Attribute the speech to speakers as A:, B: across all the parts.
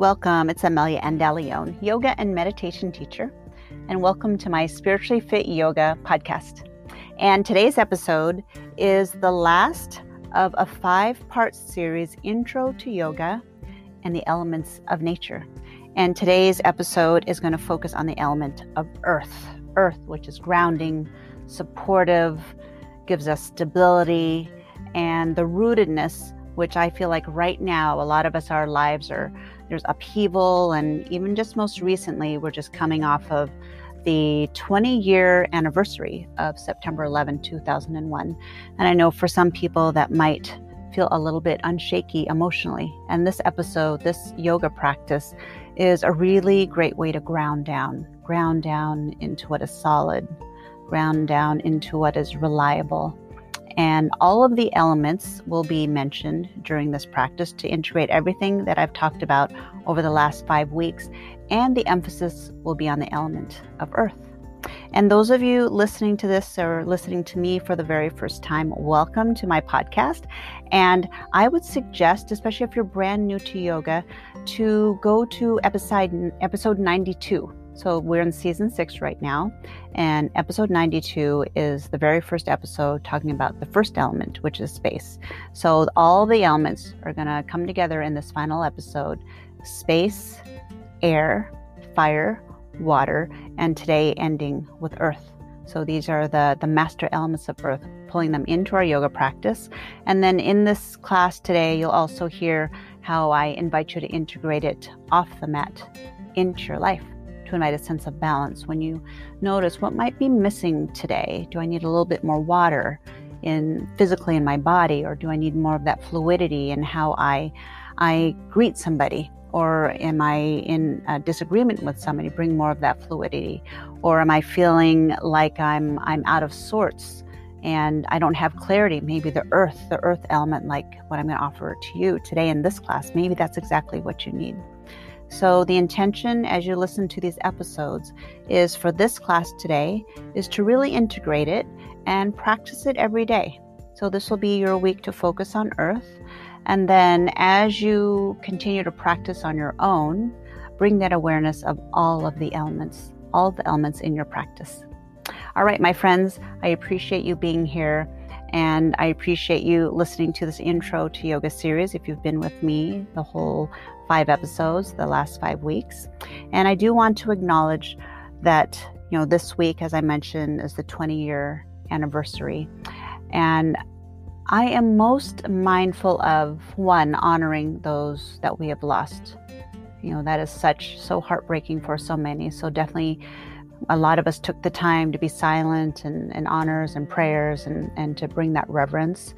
A: Welcome, it's Amelia Andaleon, yoga and meditation teacher, and welcome to my Spiritually Fit Yoga podcast. And today's episode is the last of a five part series Intro to Yoga and the Elements of Nature. And today's episode is going to focus on the element of earth. Earth, which is grounding, supportive, gives us stability, and the rootedness, which I feel like right now, a lot of us, our lives are, there's upheaval. And even just most recently, we're just coming off of the 20 year anniversary of September 11, 2001. And I know for some people that might feel a little bit unshaky emotionally. And this episode, this yoga practice, is a really great way to ground down, ground down into what is solid, ground down into what is reliable. And all of the elements will be mentioned during this practice to integrate everything that I've talked about over the last five weeks. And the emphasis will be on the element of earth. And those of you listening to this or listening to me for the very first time, welcome to my podcast. And I would suggest, especially if you're brand new to yoga, to go to episode episode 92. So we're in season six right now, and episode 92 is the very first episode talking about the first element, which is space. So all the elements are going to come together in this final episode space, air, fire, water, and today ending with earth. So these are the, the master elements of earth, pulling them into our yoga practice. And then in this class today, you'll also hear how I invite you to integrate it off the mat into your life to invite a sense of balance. When you notice what might be missing today, do I need a little bit more water in physically in my body, or do I need more of that fluidity in how I I greet somebody? or am I in disagreement with somebody? Bring more of that fluidity, or am I feeling like I'm I'm out of sorts and I don't have clarity? Maybe the earth, the earth element, like what I'm going to offer to you today in this class, maybe that's exactly what you need. So the intention as you listen to these episodes is for this class today is to really integrate it and practice it every day. So this will be your week to focus on earth and then as you continue to practice on your own, bring that awareness of all of the elements, all the elements in your practice. All right, my friends, I appreciate you being here and I appreciate you listening to this intro to yoga series if you've been with me the whole five episodes, the last five weeks. And I do want to acknowledge that, you know, this week, as I mentioned, is the 20 year anniversary. And I am most mindful of one, honoring those that we have lost. You know, that is such so heartbreaking for so many. So definitely a lot of us took the time to be silent and, and honors and prayers and, and to bring that reverence.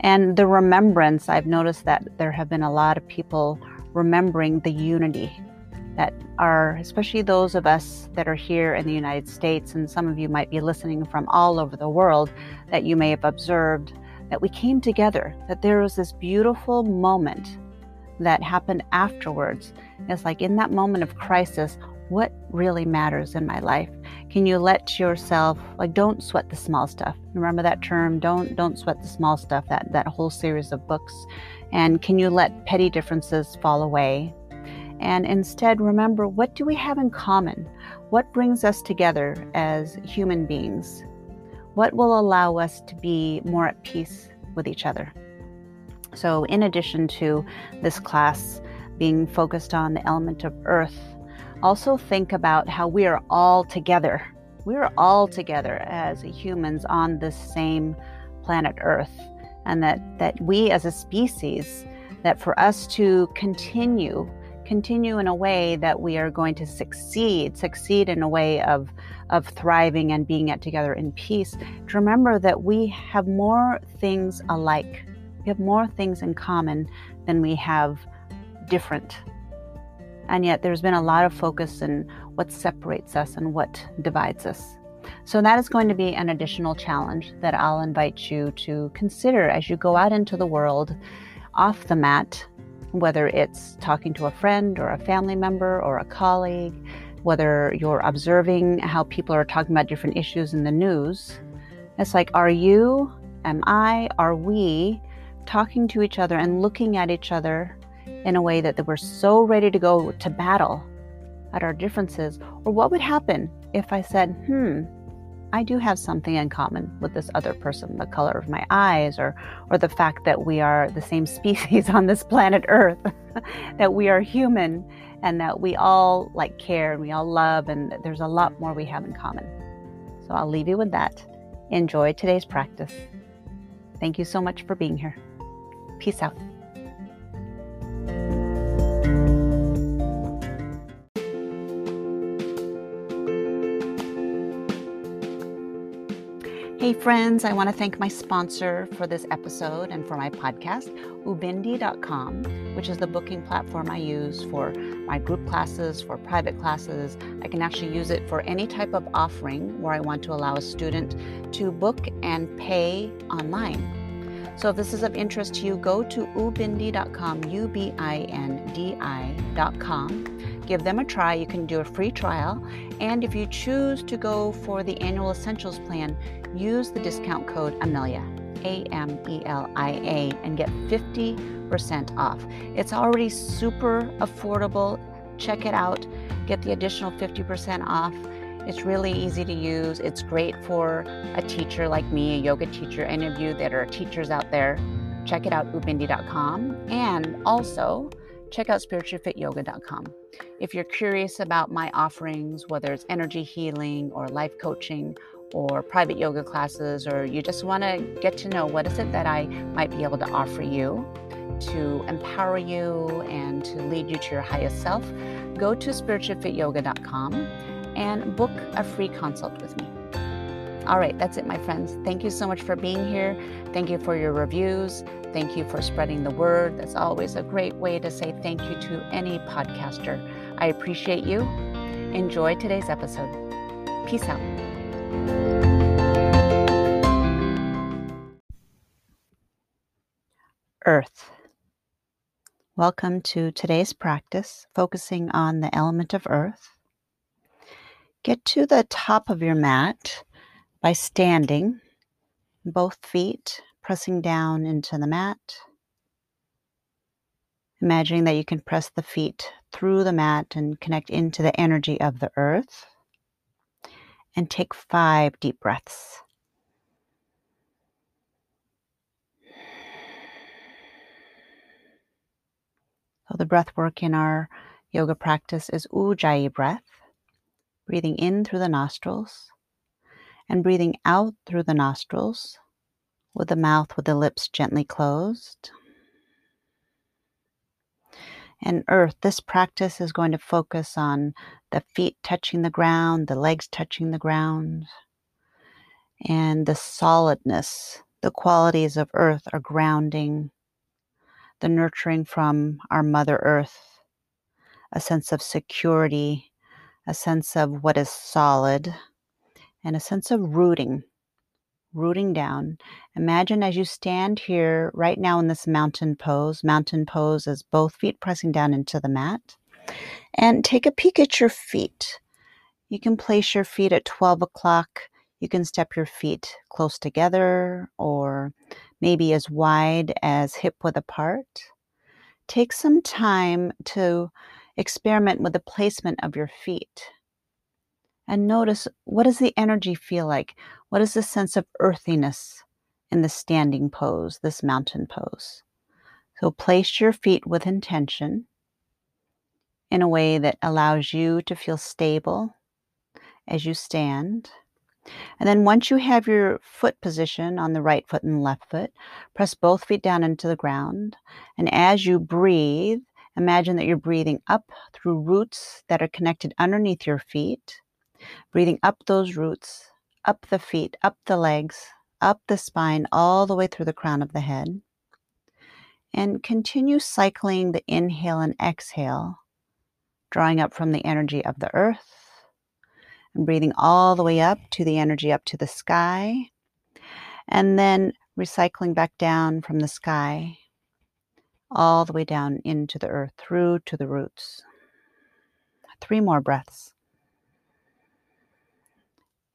A: And the remembrance, I've noticed that there have been a lot of people remembering the unity that are, especially those of us that are here in the United States, and some of you might be listening from all over the world, that you may have observed that we came together, that there was this beautiful moment that happened afterwards. It's like in that moment of crisis, what really matters in my life? Can you let yourself like don't sweat the small stuff? Remember that term, don't don't sweat the small stuff, that that whole series of books. And can you let petty differences fall away? And instead remember what do we have in common? What brings us together as human beings? what will allow us to be more at peace with each other. So, in addition to this class being focused on the element of earth, also think about how we are all together. We are all together as humans on this same planet Earth, and that, that we as a species, that for us to continue continue in a way that we are going to succeed, succeed in a way of, of thriving and being at together in peace, to remember that we have more things alike. We have more things in common than we have different. And yet there's been a lot of focus in what separates us and what divides us. So that is going to be an additional challenge that I'll invite you to consider as you go out into the world off the mat whether it's talking to a friend or a family member or a colleague, whether you're observing how people are talking about different issues in the news. It's like, are you, am I, are we talking to each other and looking at each other in a way that, that we're so ready to go to battle at our differences? Or what would happen if I said, hmm, I do have something in common with this other person, the color of my eyes, or, or the fact that we are the same species on this planet Earth, that we are human, and that we all like care and we all love, and there's a lot more we have in common. So I'll leave you with that. Enjoy today's practice. Thank you so much for being here. Peace out. Friends, I want to thank my sponsor for this episode and for my podcast, ubindi.com, which is the booking platform I use for my group classes, for private classes. I can actually use it for any type of offering where I want to allow a student to book and pay online. So if this is of interest to you, go to ubindi.com, U B I N D I.com. Give them a try. You can do a free trial. And if you choose to go for the annual essentials plan, use the discount code Amelia, A M E L I A, and get 50% off. It's already super affordable. Check it out. Get the additional 50% off. It's really easy to use. It's great for a teacher like me, a yoga teacher. Any of you that are teachers out there, check it out, ubindi.com. And also, check out spirituallyfityoga.com. If you're curious about my offerings, whether it's energy healing or life coaching or private yoga classes, or you just want to get to know what is it that I might be able to offer you to empower you and to lead you to your highest self, go to spirituallyfityoga.com and book a free consult with me. All right, that's it, my friends. Thank you so much for being here. Thank you for your reviews. Thank you for spreading the word. That's always a great way to say thank you to any podcaster. I appreciate you. Enjoy today's episode. Peace out. Earth. Welcome to today's practice, focusing on the element of earth. Get to the top of your mat by standing, both feet pressing down into the mat. Imagining that you can press the feet through the mat and connect into the energy of the earth and take five deep breaths. So, the breath work in our yoga practice is Ujjayi breath, breathing in through the nostrils and breathing out through the nostrils with the mouth with the lips gently closed. And earth, this practice is going to focus on the feet touching the ground, the legs touching the ground, and the solidness. The qualities of earth are grounding, the nurturing from our Mother Earth, a sense of security, a sense of what is solid, and a sense of rooting, rooting down. Imagine as you stand here right now in this mountain pose. Mountain pose is both feet pressing down into the mat and take a peek at your feet. You can place your feet at 12 o'clock. You can step your feet close together or maybe as wide as hip width apart. Take some time to experiment with the placement of your feet and notice what does the energy feel like? What is the sense of earthiness in the standing pose, this mountain pose? So place your feet with intention in a way that allows you to feel stable as you stand. And then once you have your foot position on the right foot and left foot, press both feet down into the ground. And as you breathe, imagine that you're breathing up through roots that are connected underneath your feet, breathing up those roots, up the feet, up the legs, up the spine, all the way through the crown of the head. And continue cycling the inhale and exhale drawing up from the energy of the earth and breathing all the way up to the energy up to the sky, and then recycling back down from the sky all the way down into the earth through to the roots. Three more breaths.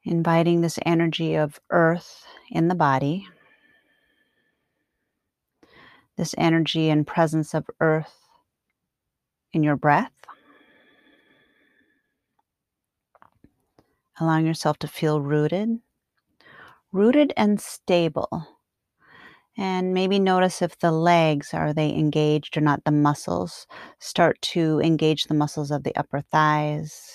A: Inviting this energy of earth in the body, this energy and presence of earth in your breath. Allowing yourself to feel rooted, rooted and stable. And maybe notice if the legs are they engaged or not. The muscles start to engage the muscles of the upper thighs.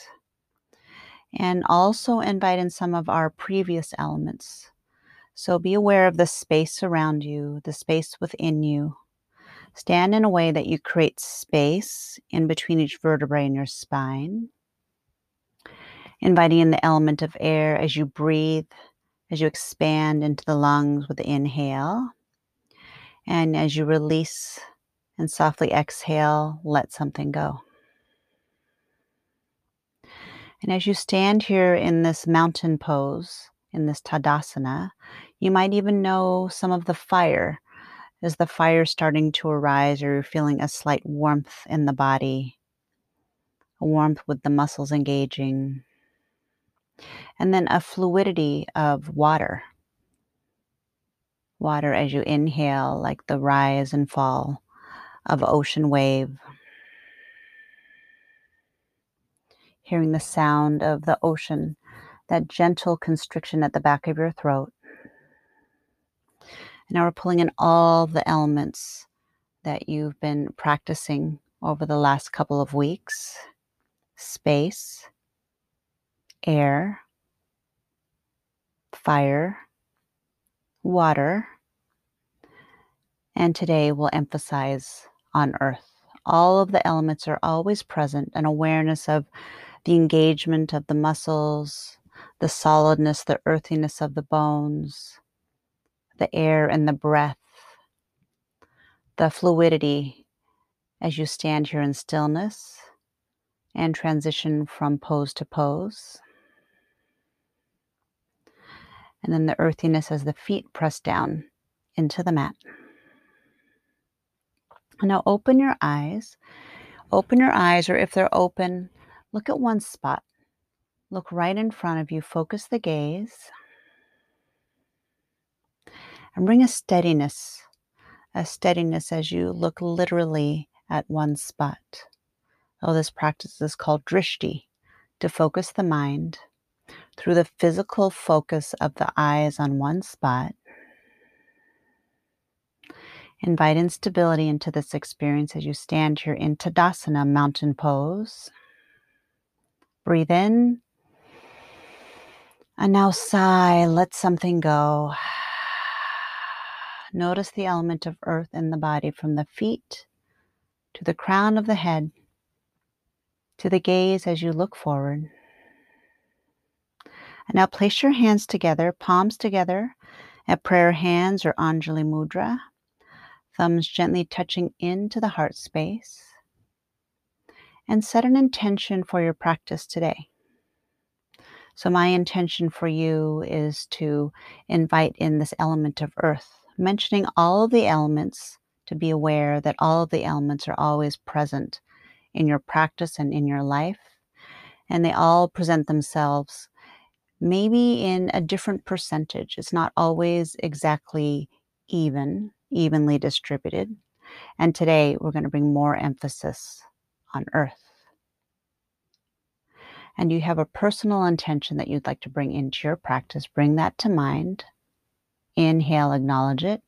A: And also invite in some of our previous elements. So be aware of the space around you, the space within you. Stand in a way that you create space in between each vertebrae in your spine. Inviting in the element of air as you breathe, as you expand into the lungs with the inhale. And as you release and softly exhale, let something go. And as you stand here in this mountain pose, in this Tadasana, you might even know some of the fire is the fire starting to arise or you're feeling a slight warmth in the body, a warmth with the muscles engaging, and then a fluidity of water. Water as you inhale, like the rise and fall of ocean wave. Hearing the sound of the ocean, that gentle constriction at the back of your throat. And now we're pulling in all the elements that you've been practicing over the last couple of weeks space, air, fire, water, and today we'll emphasize on earth. All of the elements are always present, an awareness of the engagement of the muscles, the solidness, the earthiness of the bones, the air and the breath, the fluidity as you stand here in stillness and transition from pose to pose. And then the earthiness as the feet press down into the mat. Now open your eyes. Open your eyes, or if they're open, look at one spot. Look right in front of you. Focus the gaze and bring a steadiness, a steadiness as you look literally at one spot. Oh, this practice is called drishti, to focus the mind through the physical focus of the eyes on one spot. Invite instability into this experience as you stand here in Tadasana, mountain pose. Breathe in. And now sigh, let something go. Notice the element of earth in the body from the feet to the crown of the head to the gaze as you look forward. And now place your hands together, palms together at prayer hands or Anjali Mudra, thumbs gently touching into the heart space. And set an intention for your practice today. So, my intention for you is to invite in this element of earth mentioning all of the elements to be aware that all of the elements are always present in your practice and in your life. And they all present themselves maybe in a different percentage. It's not always exactly even, evenly distributed. And today we're going to bring more emphasis on earth. And you have a personal intention that you'd like to bring into your practice, bring that to mind Inhale, acknowledge it.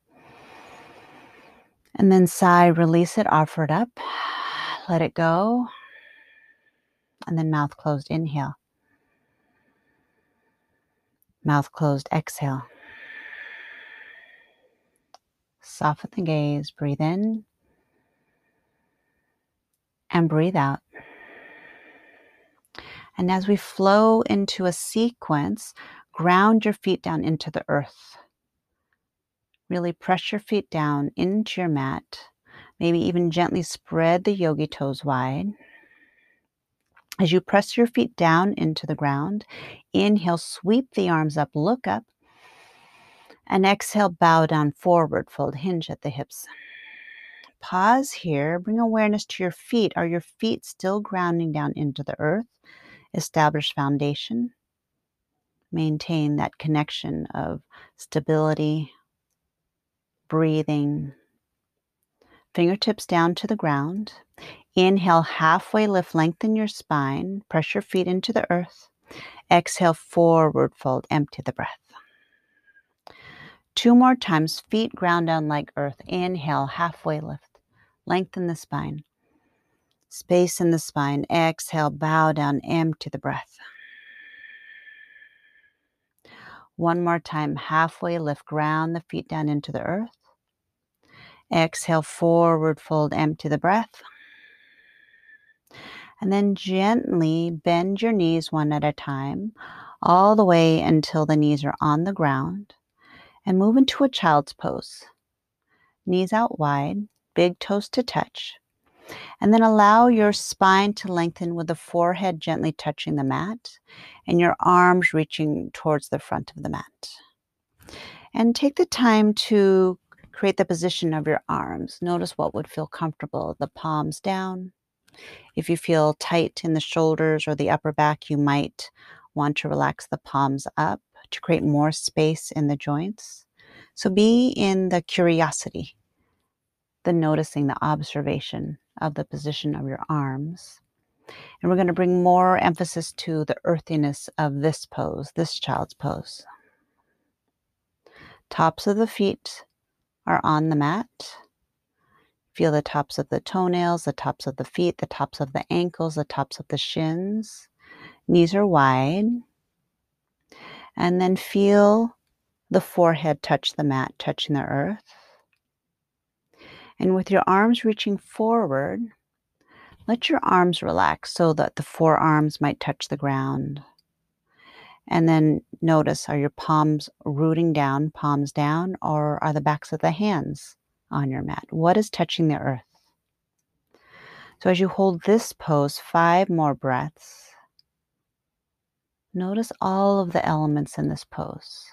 A: And then sigh, release it, offer it up, let it go. And then mouth closed, inhale. Mouth closed, exhale. Soften the gaze, breathe in and breathe out. And as we flow into a sequence, ground your feet down into the earth. Really press your feet down into your mat. Maybe even gently spread the yogi toes wide. As you press your feet down into the ground, inhale, sweep the arms up, look up. And exhale, bow down forward, fold, hinge at the hips. Pause here, bring awareness to your feet. Are your feet still grounding down into the earth? Establish foundation. Maintain that connection of stability, breathing, fingertips down to the ground. Inhale, halfway lift, lengthen your spine, press your feet into the earth. Exhale, forward fold, empty the breath. Two more times, feet ground down like earth. Inhale, halfway lift, lengthen the spine. Space in the spine. Exhale, bow down, empty the breath. One more time, halfway lift, ground the feet down into the earth. Exhale, forward fold, empty the breath. And then gently bend your knees one at a time, all the way until the knees are on the ground. And move into a child's pose. Knees out wide, big toes to touch. And then allow your spine to lengthen with the forehead gently touching the mat and your arms reaching towards the front of the mat. And take the time to create the position of your arms. Notice what would feel comfortable the palms down. If you feel tight in the shoulders or the upper back, you might want to relax the palms up to create more space in the joints. So be in the curiosity, the noticing, the observation of the position of your arms. And we're going to bring more emphasis to the earthiness of this pose, this child's pose. Tops of the feet are on the mat. Feel the tops of the toenails, the tops of the feet, the tops of the ankles, the tops of the shins. Knees are wide. And then feel the forehead touch the mat, touching the earth. And with your arms reaching forward, let your arms relax so that the forearms might touch the ground. And then notice are your palms rooting down, palms down, or are the backs of the hands on your mat? What is touching the earth? So as you hold this pose, five more breaths, notice all of the elements in this pose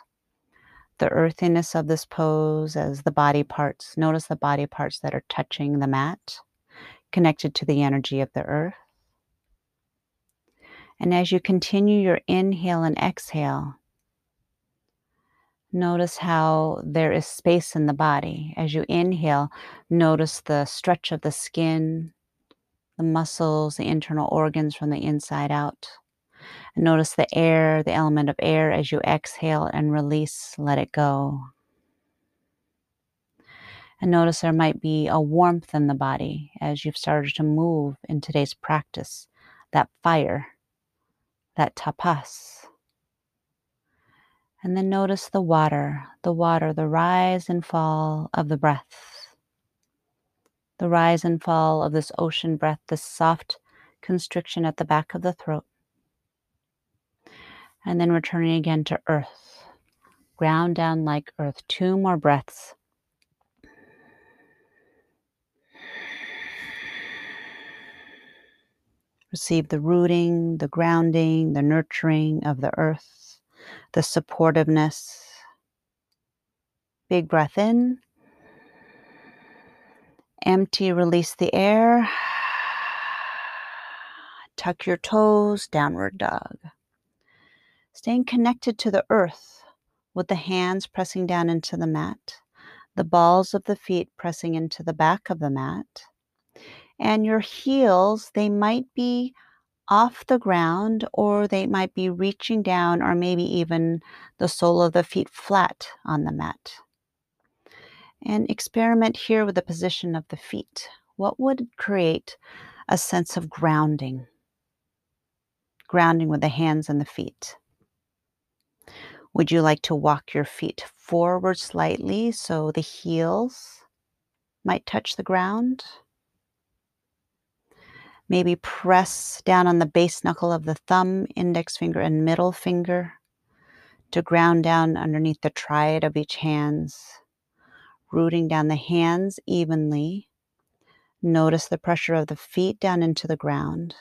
A: the earthiness of this pose as the body parts. Notice the body parts that are touching the mat, connected to the energy of the earth. And as you continue your inhale and exhale, notice how there is space in the body. As you inhale, notice the stretch of the skin, the muscles, the internal organs from the inside out. And notice the air, the element of air as you exhale and release, let it go. And notice there might be a warmth in the body as you've started to move in today's practice. That fire, that tapas. And then notice the water, the water, the rise and fall of the breath. The rise and fall of this ocean breath, this soft constriction at the back of the throat and then returning again to earth. Ground down like earth. Two more breaths. Receive the rooting, the grounding, the nurturing of the earth, the supportiveness. Big breath in. Empty, release the air. Tuck your toes, downward dog staying connected to the earth with the hands pressing down into the mat, the balls of the feet pressing into the back of the mat. And your heels, they might be off the ground or they might be reaching down or maybe even the sole of the feet flat on the mat. And experiment here with the position of the feet. What would create a sense of grounding? Grounding with the hands and the feet. Would you like to walk your feet forward slightly so the heels might touch the ground? Maybe press down on the base knuckle of the thumb, index finger, and middle finger to ground down underneath the triad of each hands, rooting down the hands evenly. Notice the pressure of the feet down into the ground.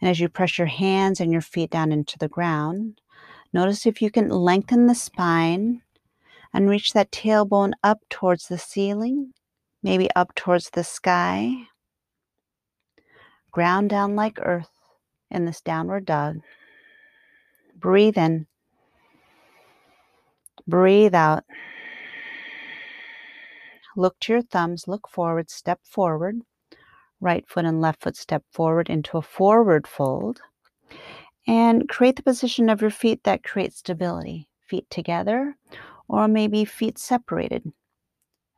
A: And as you press your hands and your feet down into the ground, Notice if you can lengthen the spine and reach that tailbone up towards the ceiling, maybe up towards the sky. Ground down like earth in this downward dog. Breathe in. Breathe out. Look to your thumbs, look forward, step forward. right foot and left foot step forward into a forward fold. And create the position of your feet that creates stability. Feet together, or maybe feet separated.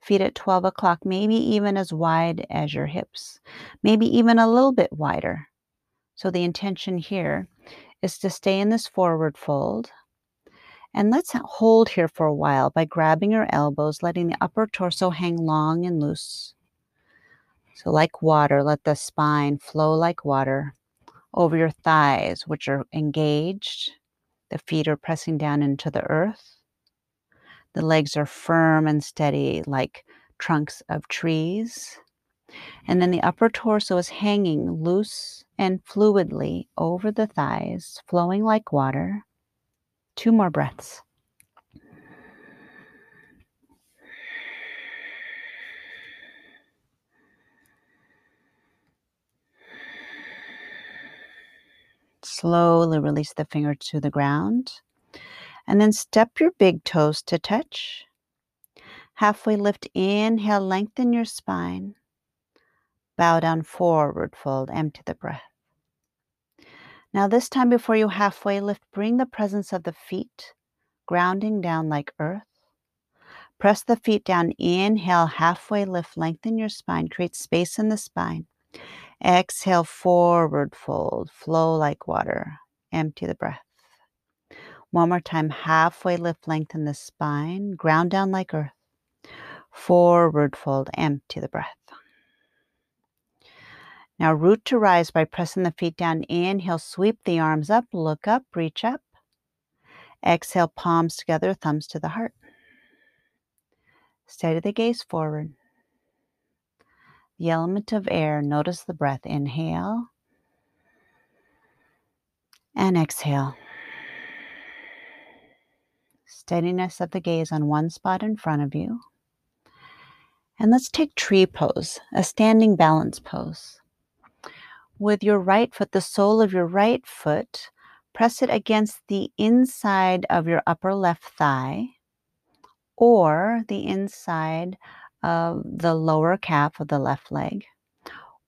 A: Feet at 12 o'clock, maybe even as wide as your hips, maybe even a little bit wider. So the intention here is to stay in this forward fold. And let's hold here for a while by grabbing your elbows, letting the upper torso hang long and loose. So, like water, let the spine flow like water over your thighs, which are engaged. The feet are pressing down into the earth. The legs are firm and steady, like trunks of trees. And then the upper torso is hanging loose and fluidly over the thighs, flowing like water. Two more breaths. Slowly release the finger to the ground. And then step your big toes to touch. Halfway lift, inhale, lengthen your spine. Bow down forward, fold, empty the breath. Now, this time before you halfway lift, bring the presence of the feet grounding down like earth. Press the feet down, inhale, halfway lift, lengthen your spine, create space in the spine. Exhale, forward fold, flow like water. Empty the breath. One more time, halfway lift, lengthen the spine, ground down like earth. Forward fold, empty the breath. Now, root to rise by pressing the feet down. Inhale, sweep the arms up, look up, reach up. Exhale, palms together, thumbs to the heart. Steady the gaze forward the element of air. Notice the breath. Inhale and exhale. Steadiness of the gaze on one spot in front of you. And let's take tree pose, a standing balance pose. With your right foot, the sole of your right foot, press it against the inside of your upper left thigh or the inside of the lower calf of the left leg,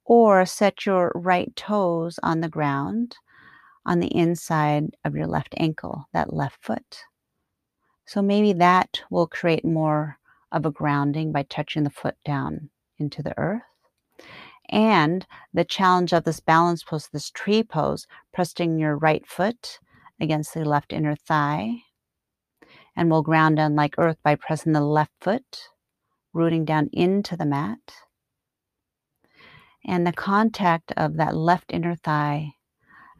A: or set your right toes on the ground on the inside of your left ankle, that left foot. So maybe that will create more of a grounding by touching the foot down into the earth. And the challenge of this balance pose, this tree pose, pressing your right foot against the left inner thigh. And we'll ground down like earth by pressing the left foot rooting down into the mat. And the contact of that left inner thigh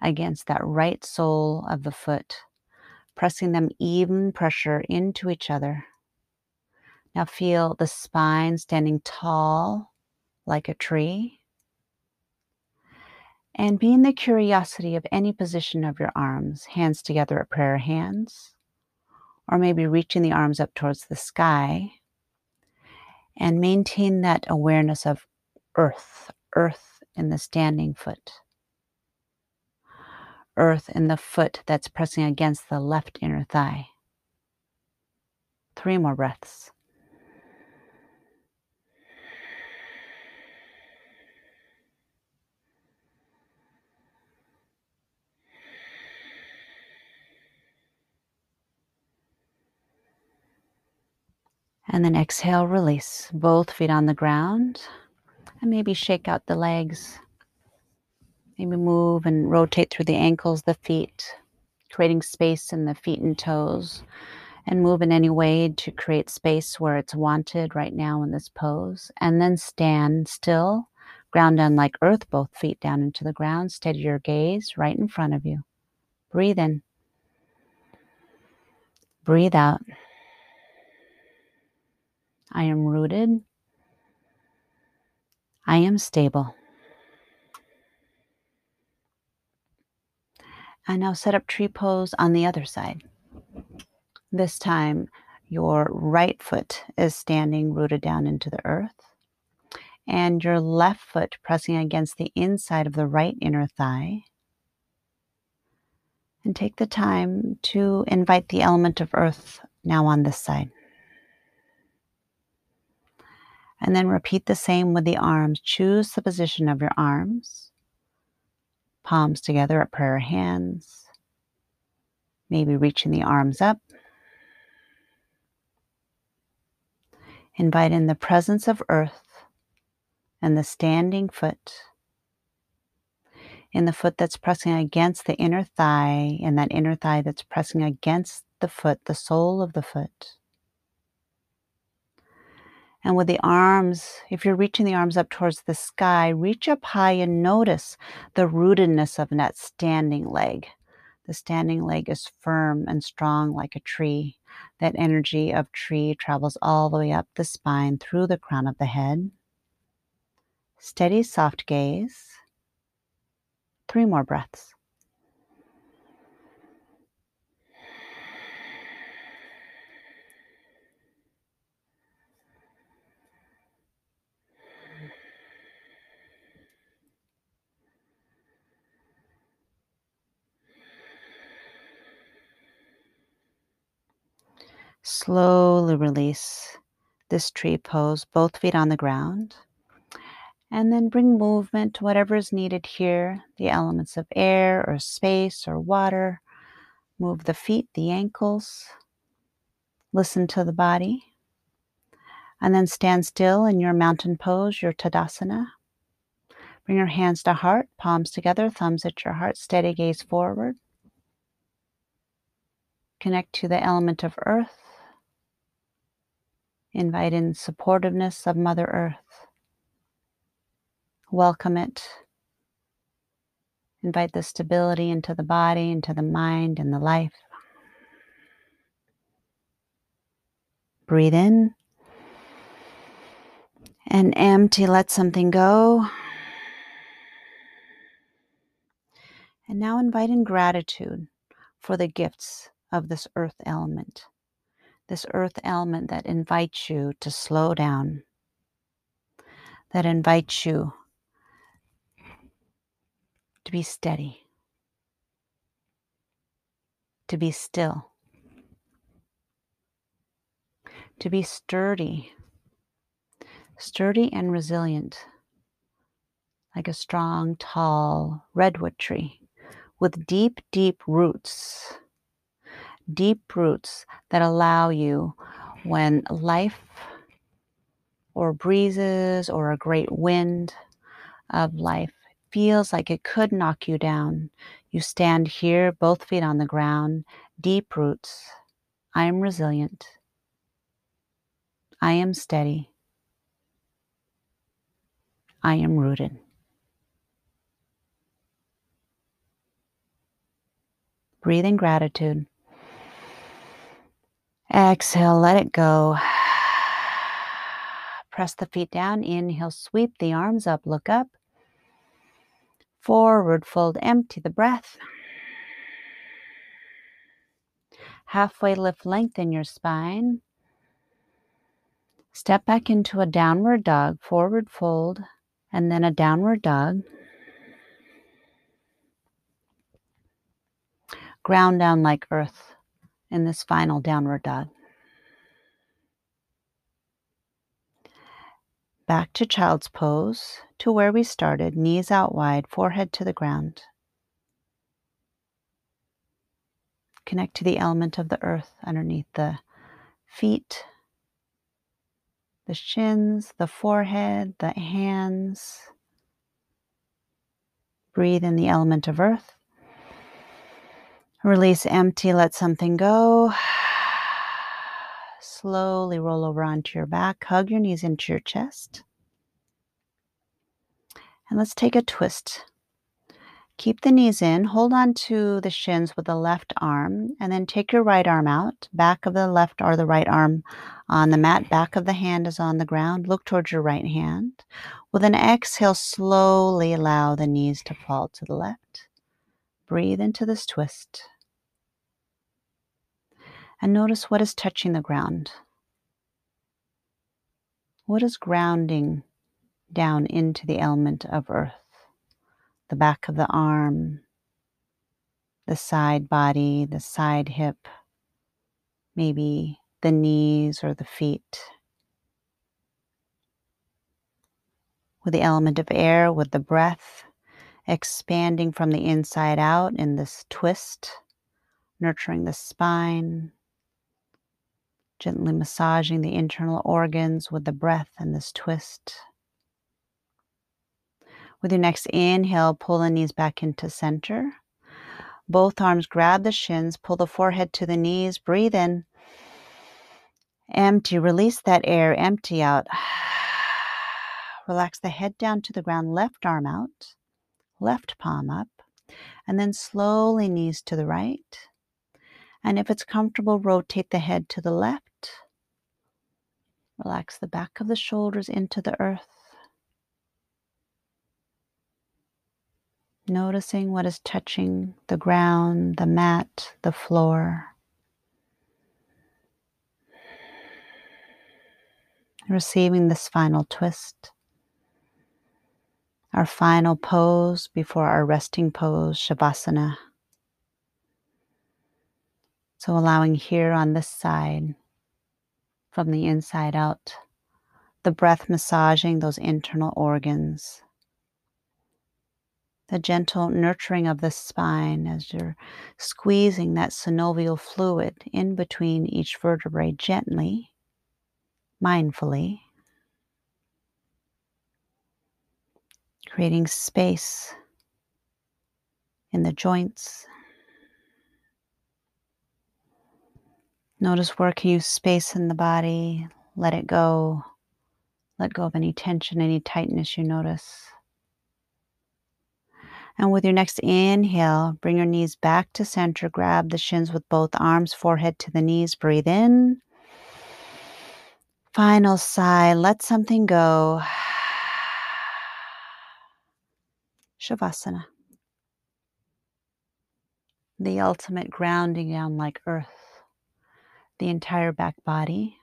A: against that right sole of the foot, pressing them even pressure into each other. Now feel the spine standing tall like a tree. And be in the curiosity of any position of your arms, hands together at prayer hands, or maybe reaching the arms up towards the sky and maintain that awareness of earth, earth in the standing foot, earth in the foot that's pressing against the left inner thigh. Three more breaths. And then exhale, release both feet on the ground. And maybe shake out the legs. Maybe move and rotate through the ankles, the feet, creating space in the feet and toes. And move in any way to create space where it's wanted right now in this pose. And then stand still, ground down like earth, both feet down into the ground. Steady your gaze right in front of you. Breathe in. Breathe out. I am rooted. I am stable. And now set up tree pose on the other side. This time, your right foot is standing rooted down into the earth, and your left foot pressing against the inside of the right inner thigh. And take the time to invite the element of earth now on this side. And then repeat the same with the arms. Choose the position of your arms, palms together at prayer hands, maybe reaching the arms up. Invite in the presence of earth and the standing foot. In the foot that's pressing against the inner thigh, and that inner thigh that's pressing against the foot, the sole of the foot. And with the arms, if you're reaching the arms up towards the sky, reach up high and notice the rootedness of that standing leg. The standing leg is firm and strong like a tree. That energy of tree travels all the way up the spine through the crown of the head. Steady, soft gaze. Three more breaths. Slowly release this tree pose, both feet on the ground. And then bring movement to whatever is needed here the elements of air or space or water. Move the feet, the ankles. Listen to the body. And then stand still in your mountain pose, your Tadasana. Bring your hands to heart, palms together, thumbs at your heart, steady gaze forward. Connect to the element of earth Invite in supportiveness of Mother Earth. Welcome it. Invite the stability into the body, into the mind, and the life. Breathe in and empty, let something go. And now invite in gratitude for the gifts of this earth element this earth element that invites you to slow down, that invites you to be steady, to be still, to be sturdy, sturdy and resilient, like a strong, tall redwood tree with deep, deep roots deep roots that allow you when life or breezes or a great wind of life feels like it could knock you down. You stand here, both feet on the ground, deep roots. I am resilient. I am steady. I am rooted. Breathe in gratitude. Exhale, let it go. Press the feet down. Inhale, sweep the arms up, look up. Forward fold, empty the breath. Halfway lift, lengthen your spine. Step back into a downward dog, forward fold, and then a downward dog. Ground down like earth in this final downward dog. Back to child's pose, to where we started, knees out wide, forehead to the ground. Connect to the element of the earth underneath the feet, the shins, the forehead, the hands. Breathe in the element of earth. Release empty, let something go. Slowly roll over onto your back, hug your knees into your chest. And let's take a twist. Keep the knees in, hold on to the shins with the left arm, and then take your right arm out. Back of the left or the right arm on the mat, back of the hand is on the ground. Look towards your right hand. With an exhale, slowly allow the knees to fall to the left. Breathe into this twist. And notice what is touching the ground. What is grounding down into the element of earth? The back of the arm, the side body, the side hip, maybe the knees or the feet. with the element of air, with the breath expanding from the inside out in this twist, nurturing the spine, gently massaging the internal organs with the breath and this twist. With your next inhale, pull the knees back into center. Both arms grab the shins, pull the forehead to the knees, breathe in. Empty, release that air, empty out. Relax the head down to the ground, left arm out, left palm up, and then slowly knees to the right. And if it's comfortable, rotate the head to the left. Relax the back of the shoulders into the earth. Noticing what is touching the ground, the mat, the floor. Receiving this final twist. Our final pose before our resting pose, Shavasana. So, allowing here on this side, from the inside out, the breath massaging those internal organs, the gentle nurturing of the spine as you're squeezing that synovial fluid in between each vertebrae gently, mindfully. Creating space in the joints. Notice where can you space in the body, let it go. Let go of any tension, any tightness you notice. And with your next inhale, bring your knees back to center. Grab the shins with both arms, forehead to the knees. Breathe in. Final sigh. Let something go. Shavasana. The ultimate grounding down like earth, the entire back body,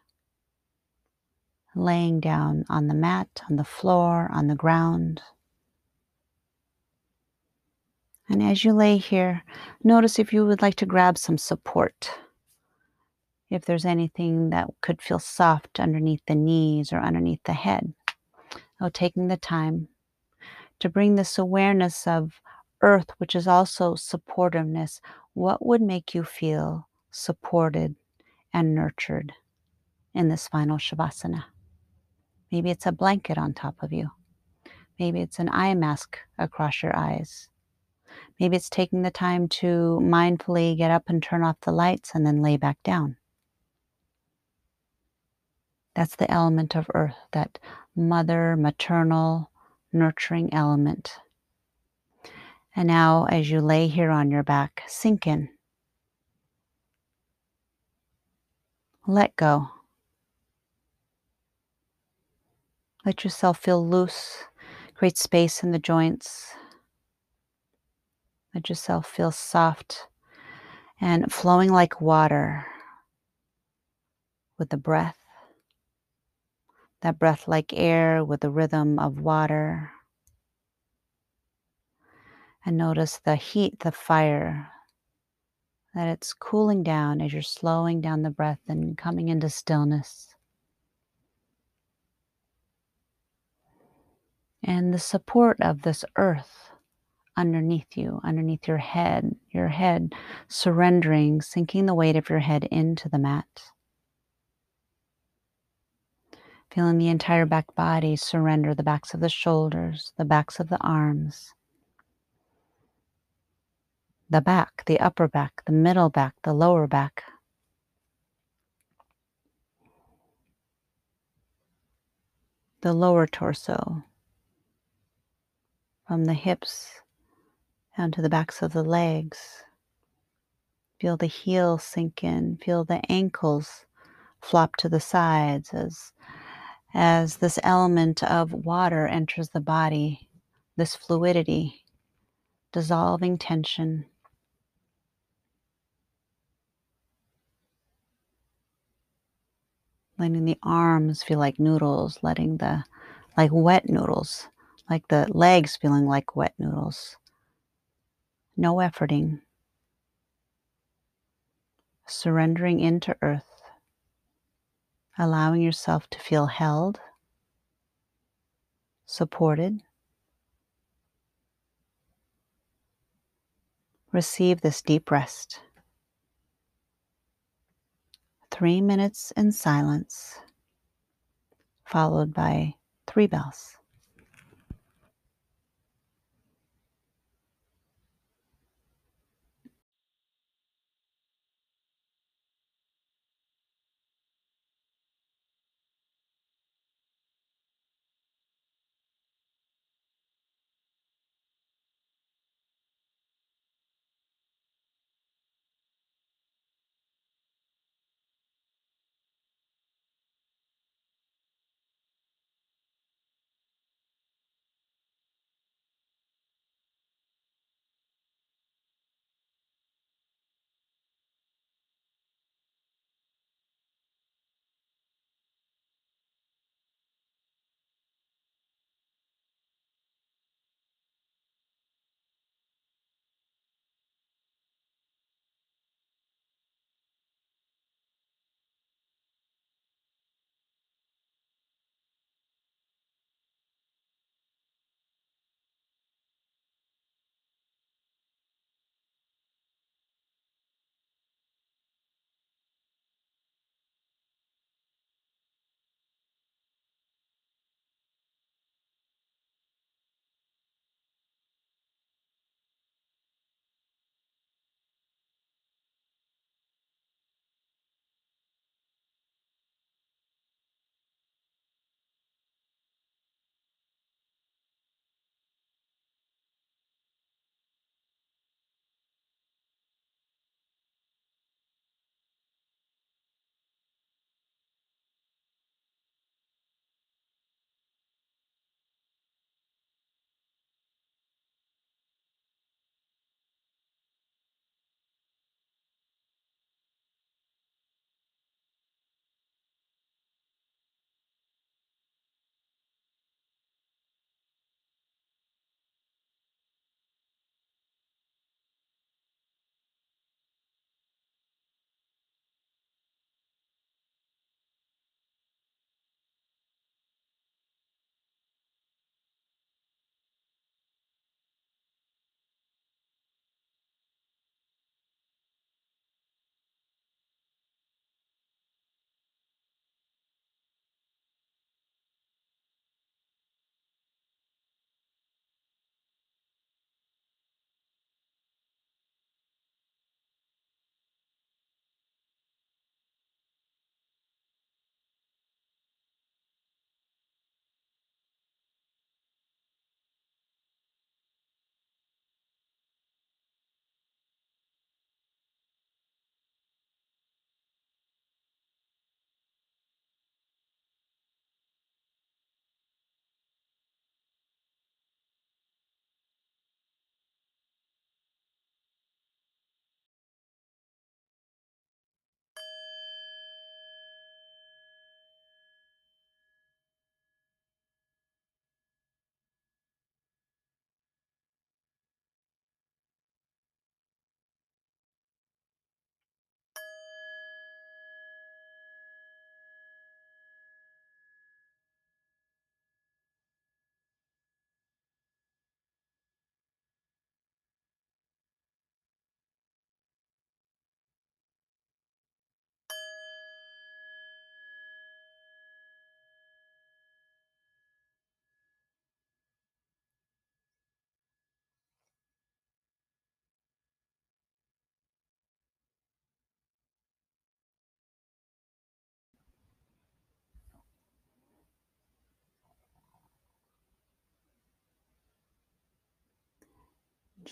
A: laying down on the mat, on the floor, on the ground. And as you lay here, notice if you would like to grab some support. If there's anything that could feel soft underneath the knees or underneath the head. Oh, taking the time to bring this awareness of earth, which is also supportiveness. What would make you feel supported and nurtured in this final Shavasana? Maybe it's a blanket on top of you. Maybe it's an eye mask across your eyes. Maybe it's taking the time to mindfully get up and turn off the lights and then lay back down. That's the element of earth, that mother, maternal, nurturing element. And now, as you lay here on your back, sink in. Let go. Let yourself feel loose. Create space in the joints. Let yourself feel soft and flowing like water with the breath that breath like air with the rhythm of water. And notice the heat, the fire, that it's cooling down as you're slowing down the breath and coming into stillness. And the support of this earth underneath you, underneath your head, your head surrendering, sinking the weight of your head into the mat. Feeling the entire back body surrender the backs of the shoulders, the backs of the arms, the back, the upper back, the middle back, the lower back. The lower torso, from the hips down to the backs of the legs. Feel the heels sink in, feel the ankles flop to the sides as as this element of water enters the body, this fluidity, dissolving tension. Letting the arms feel like noodles, letting the, like wet noodles, like the legs feeling like wet noodles. No efforting. Surrendering into earth allowing yourself to feel held, supported. Receive this deep rest. Three minutes in silence, followed by three bells.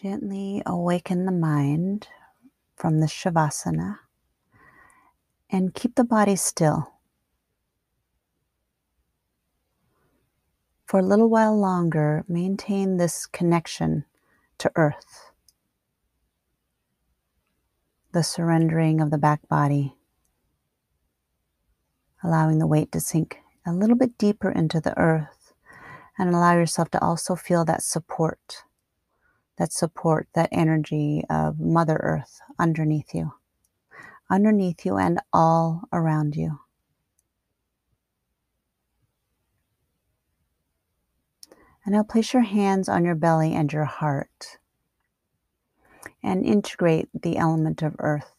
A: Gently awaken the mind from the Shavasana and keep the body still. For a little while longer, maintain this connection to earth, the surrendering of the back body, allowing the weight to sink a little bit deeper into the earth, and allow yourself to also feel that support that support, that energy of Mother Earth underneath you, underneath you and all around you. And now place your hands on your belly and your heart and integrate the element of earth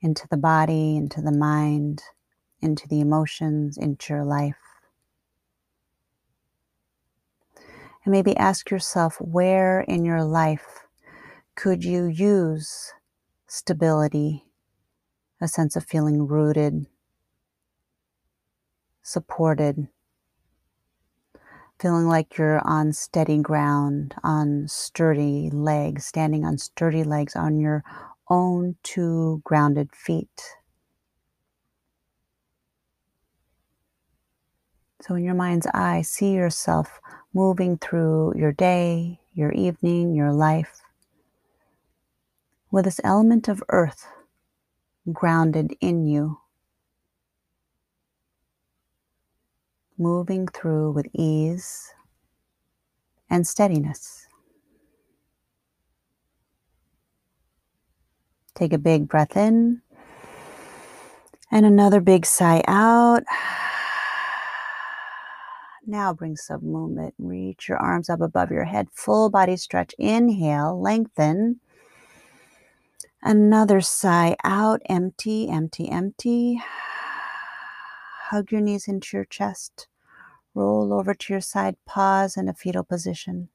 A: into the body, into the mind, into the emotions, into your life. And maybe ask yourself where in your life could you use stability, a sense of feeling rooted, supported, feeling like you're on steady ground, on sturdy legs, standing on sturdy legs on your own two grounded feet. So, in your mind's eye, see yourself moving through your day, your evening, your life with this element of earth grounded in you, moving through with ease and steadiness. Take a big breath in and another big sigh out. Now bring some movement. Reach your arms up above your head. Full body stretch. Inhale, lengthen. Another sigh out. Empty, empty, empty. Hug your knees into your chest. Roll over to your side. Pause in a fetal position.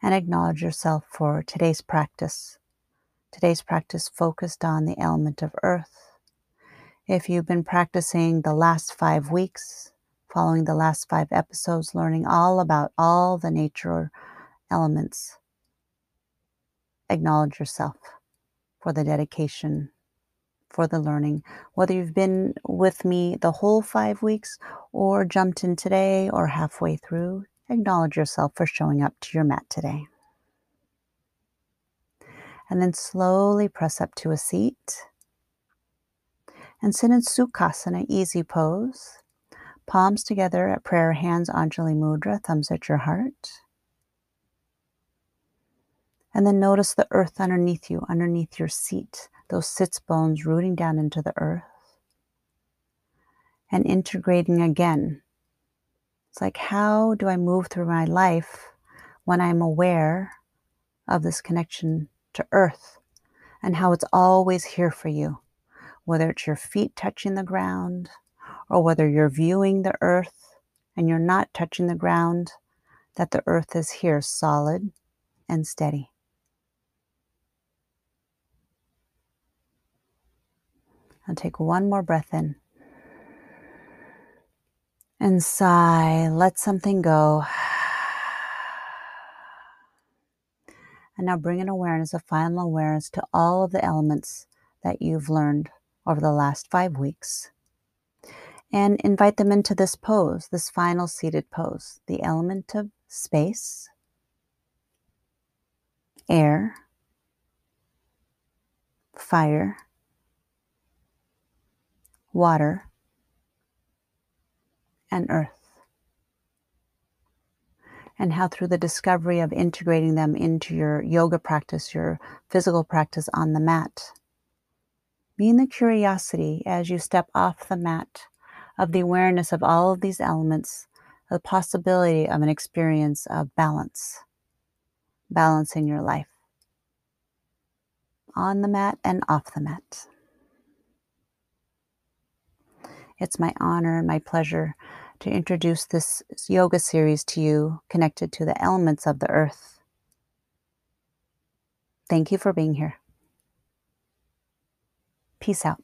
A: And acknowledge yourself for today's practice. Today's practice focused on the element of earth. If you've been practicing the last five weeks, following the last five episodes, learning all about all the nature elements, acknowledge yourself for the dedication, for the learning. Whether you've been with me the whole five weeks or jumped in today or halfway through, acknowledge yourself for showing up to your mat today and then slowly press up to a seat and sit in Sukhasana, easy pose. Palms together at prayer hands, Anjali Mudra, thumbs at your heart. And then notice the earth underneath you, underneath your seat, those sits bones rooting down into the earth and integrating again. It's like, how do I move through my life when I'm aware of this connection to earth and how it's always here for you, whether it's your feet touching the ground or whether you're viewing the earth and you're not touching the ground, that the earth is here solid and steady. I'll take one more breath in. And sigh, let something go. And now bring an awareness, a final awareness to all of the elements that you've learned over the last five weeks. And invite them into this pose, this final seated pose. The element of space, air, fire, water, and earth and how through the discovery of integrating them into your yoga practice, your physical practice on the mat. Be in the curiosity as you step off the mat of the awareness of all of these elements, the possibility of an experience of balance, balance in your life, on the mat and off the mat. It's my honor and my pleasure to introduce this yoga series to you connected to the elements of the earth. Thank you for being here. Peace out.